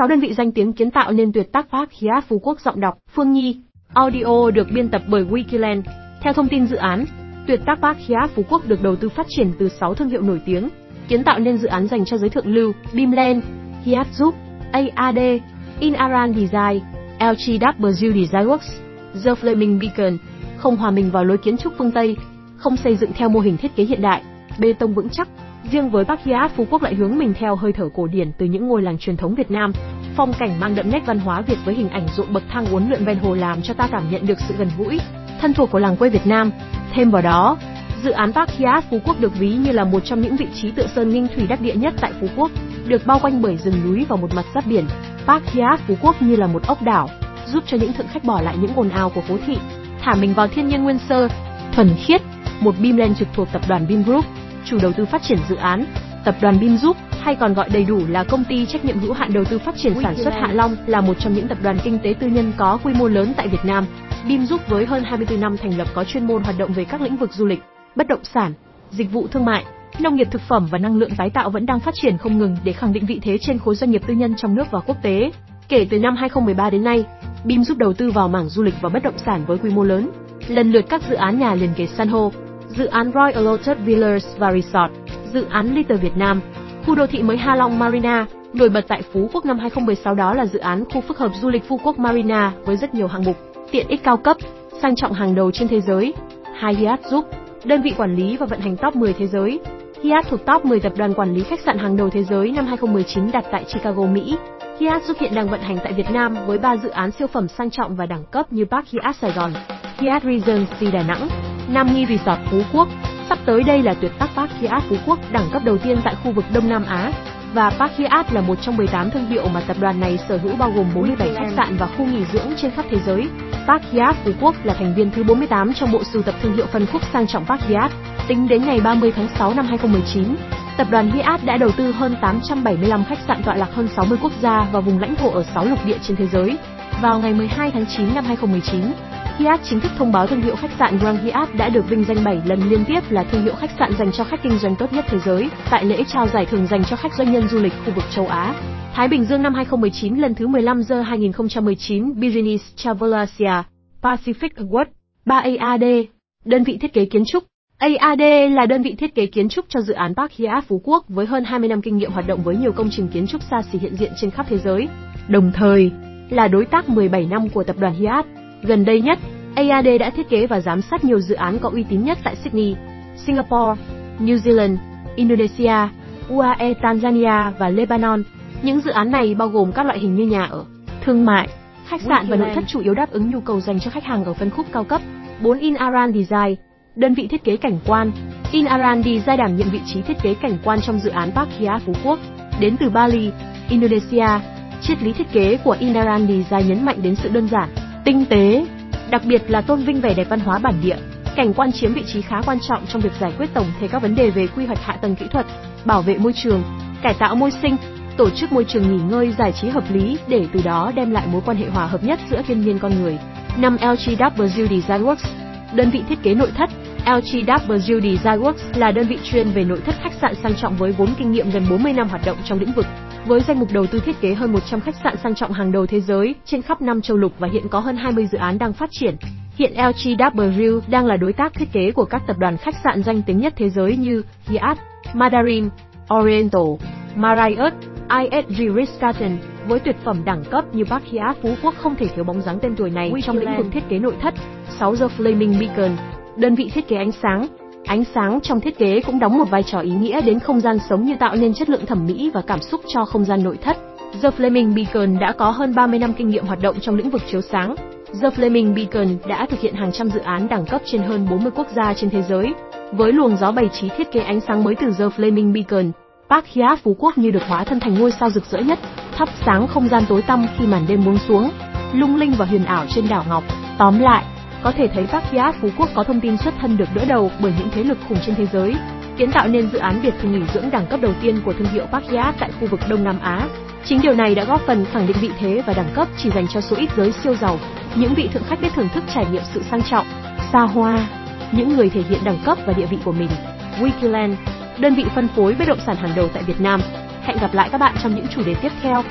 6 đơn vị danh tiếng kiến tạo nên tuyệt tác Park Hyatt Phú Quốc giọng đọc Phương Nhi. Audio được biên tập bởi Wikiland. Theo thông tin dự án, tuyệt tác Park Hyatt Phú Quốc được đầu tư phát triển từ 6 thương hiệu nổi tiếng, kiến tạo nên dự án dành cho giới thượng lưu, Bimland, Hyatt Group, AAD, Inaran Design, LGW Design Works, The Flaming Beacon, không hòa mình vào lối kiến trúc phương Tây, không xây dựng theo mô hình thiết kế hiện đại, bê tông vững chắc. Riêng với Bắc Hyatt Phú Quốc lại hướng mình theo hơi thở cổ điển từ những ngôi làng truyền thống Việt Nam. Phong cảnh mang đậm nét văn hóa Việt với hình ảnh ruộng bậc thang uốn lượn ven hồ làm cho ta cảm nhận được sự gần gũi, thân thuộc của làng quê Việt Nam. Thêm vào đó, dự án Park Hyatt Phú Quốc được ví như là một trong những vị trí tựa sơn nghinh thủy đắc địa nhất tại Phú Quốc, được bao quanh bởi rừng núi và một mặt giáp biển. Park Hyatt Phú Quốc như là một ốc đảo, giúp cho những thượng khách bỏ lại những ồn ào của phố thị, thả mình vào thiên nhiên nguyên sơ, thuần khiết. Một Bimland trực thuộc tập đoàn Bim Group, chủ đầu tư phát triển dự án. Tập đoàn Bim Group, hay còn gọi đầy đủ là công ty trách nhiệm hữu hạn đầu tư phát triển sản xuất Hạ Long, là một trong những tập đoàn kinh tế tư nhân có quy mô lớn tại Việt Nam. Bim Group với hơn 24 năm thành lập có chuyên môn hoạt động về các lĩnh vực du lịch, bất động sản, dịch vụ thương mại, nông nghiệp thực phẩm và năng lượng tái tạo vẫn đang phát triển không ngừng để khẳng định vị thế trên khối doanh nghiệp tư nhân trong nước và quốc tế. Kể từ năm 2013 đến nay, BIM giúp đầu tư vào mảng du lịch và bất động sản với quy mô lớn, lần lượt các dự án nhà liền kề san hô, dự án Royal Lotus Villas và Resort, dự án Little Việt Nam, khu đô thị mới Ha Long Marina, nổi bật tại Phú Quốc năm 2016 đó là dự án khu phức hợp du lịch Phú Quốc Marina với rất nhiều hạng mục, tiện ích cao cấp, sang trọng hàng đầu trên thế giới. Hai Hyatt giúp, đơn vị quản lý và vận hành top 10 thế giới. Hyatt thuộc top 10 tập đoàn quản lý khách sạn hàng đầu thế giới năm 2019 đặt tại Chicago, Mỹ. Hyatt giúp hiện đang vận hành tại Việt Nam với 3 dự án siêu phẩm sang trọng và đẳng cấp như Park Hyatt Sài Gòn, Hyatt Regency Đà Nẵng, Nam Nghi Resort Phú Quốc. Sắp tới đây là tuyệt tác Park Hyatt Phú Quốc đẳng cấp đầu tiên tại khu vực Đông Nam Á. Và Park Hyatt là một trong 18 thương hiệu mà tập đoàn này sở hữu bao gồm 47 khách sạn và khu nghỉ dưỡng trên khắp thế giới. Park Hyatt Phú Quốc là thành viên thứ 48 trong bộ sưu tập thương hiệu phân khúc sang trọng Park Hyatt. Tính đến ngày 30 tháng 6 năm 2019, tập đoàn Hyatt đã đầu tư hơn 875 khách sạn tọa lạc hơn 60 quốc gia và vùng lãnh thổ ở 6 lục địa trên thế giới. Vào ngày 12 tháng 9 năm 2019, Hyatt chính thức thông báo thương hiệu khách sạn Grand Hyatt đã được vinh danh 7 lần liên tiếp là thương hiệu khách sạn dành cho khách kinh doanh tốt nhất thế giới tại lễ trao giải thưởng dành cho khách doanh nhân du lịch khu vực châu Á. Thái Bình Dương năm 2019 lần thứ 15 giờ 2019 Business Travel Asia Pacific Award 3AAD Đơn vị thiết kế kiến trúc AAD là đơn vị thiết kế kiến trúc cho dự án Park Hyatt Phú Quốc với hơn 20 năm kinh nghiệm hoạt động với nhiều công trình kiến trúc xa xỉ hiện diện trên khắp thế giới. Đồng thời, là đối tác 17 năm của tập đoàn Hyatt. Gần đây nhất, AAD đã thiết kế và giám sát nhiều dự án có uy tín nhất tại Sydney, Singapore, New Zealand, Indonesia, UAE Tanzania và Lebanon. Những dự án này bao gồm các loại hình như nhà ở, thương mại, khách sạn và nội thất chủ yếu đáp ứng nhu cầu dành cho khách hàng ở phân khúc cao cấp. 4 In Aran Design, đơn vị thiết kế cảnh quan. In Aran Design đảm nhiệm vị trí thiết kế cảnh quan trong dự án Park Hia Phú Quốc. Đến từ Bali, Indonesia, triết lý thiết kế của In Aran Design nhấn mạnh đến sự đơn giản, tinh tế, đặc biệt là tôn vinh vẻ đẹp văn hóa bản địa. Cảnh quan chiếm vị trí khá quan trọng trong việc giải quyết tổng thể các vấn đề về quy hoạch hạ tầng kỹ thuật, bảo vệ môi trường, cải tạo môi sinh, tổ chức môi trường nghỉ ngơi giải trí hợp lý để từ đó đem lại mối quan hệ hòa hợp nhất giữa thiên nhiên con người. 5 LGW Design Works, đơn vị thiết kế nội thất. LGW Design Works là đơn vị chuyên về nội thất khách sạn sang trọng với vốn kinh nghiệm gần 40 năm hoạt động trong lĩnh vực. Với danh mục đầu tư thiết kế hơn 100 khách sạn sang trọng hàng đầu thế giới trên khắp năm châu lục và hiện có hơn 20 dự án đang phát triển. Hiện LGW đang là đối tác thiết kế của các tập đoàn khách sạn danh tiếng nhất thế giới như Hyatt, Mandarin, Oriental, Marriott, ISG Ritz-Carlton, với tuyệt phẩm đẳng cấp như Park Hyatt Phú Quốc không thể thiếu bóng dáng tên tuổi này trong lĩnh vực thiết kế nội thất. 6 giờ Flaming Beacon, đơn vị thiết kế ánh sáng. Ánh sáng trong thiết kế cũng đóng một vai trò ý nghĩa đến không gian sống như tạo nên chất lượng thẩm mỹ và cảm xúc cho không gian nội thất. The Fleming Beacon đã có hơn 30 năm kinh nghiệm hoạt động trong lĩnh vực chiếu sáng. The Fleming Beacon đã thực hiện hàng trăm dự án đẳng cấp trên hơn 40 quốc gia trên thế giới. Với luồng gió bày trí thiết kế ánh sáng mới từ The Fleming Beacon, Park Hia Phú Quốc như được hóa thân thành ngôi sao rực rỡ nhất, thắp sáng không gian tối tăm khi màn đêm buông xuống, lung linh và huyền ảo trên đảo ngọc. Tóm lại, có thể thấy Park Hyatt Phú Quốc có thông tin xuất thân được đỡ đầu bởi những thế lực khủng trên thế giới, kiến tạo nên dự án biệt thự nghỉ dưỡng đẳng cấp đầu tiên của thương hiệu Park Hyatt tại khu vực Đông Nam Á. Chính điều này đã góp phần khẳng định vị thế và đẳng cấp chỉ dành cho số ít giới siêu giàu, những vị thượng khách biết thưởng thức trải nghiệm sự sang trọng, xa hoa, những người thể hiện đẳng cấp và địa vị của mình. Wikiland đơn vị phân phối bất động sản hàng đầu tại Việt Nam. Hẹn gặp lại các bạn trong những chủ đề tiếp theo.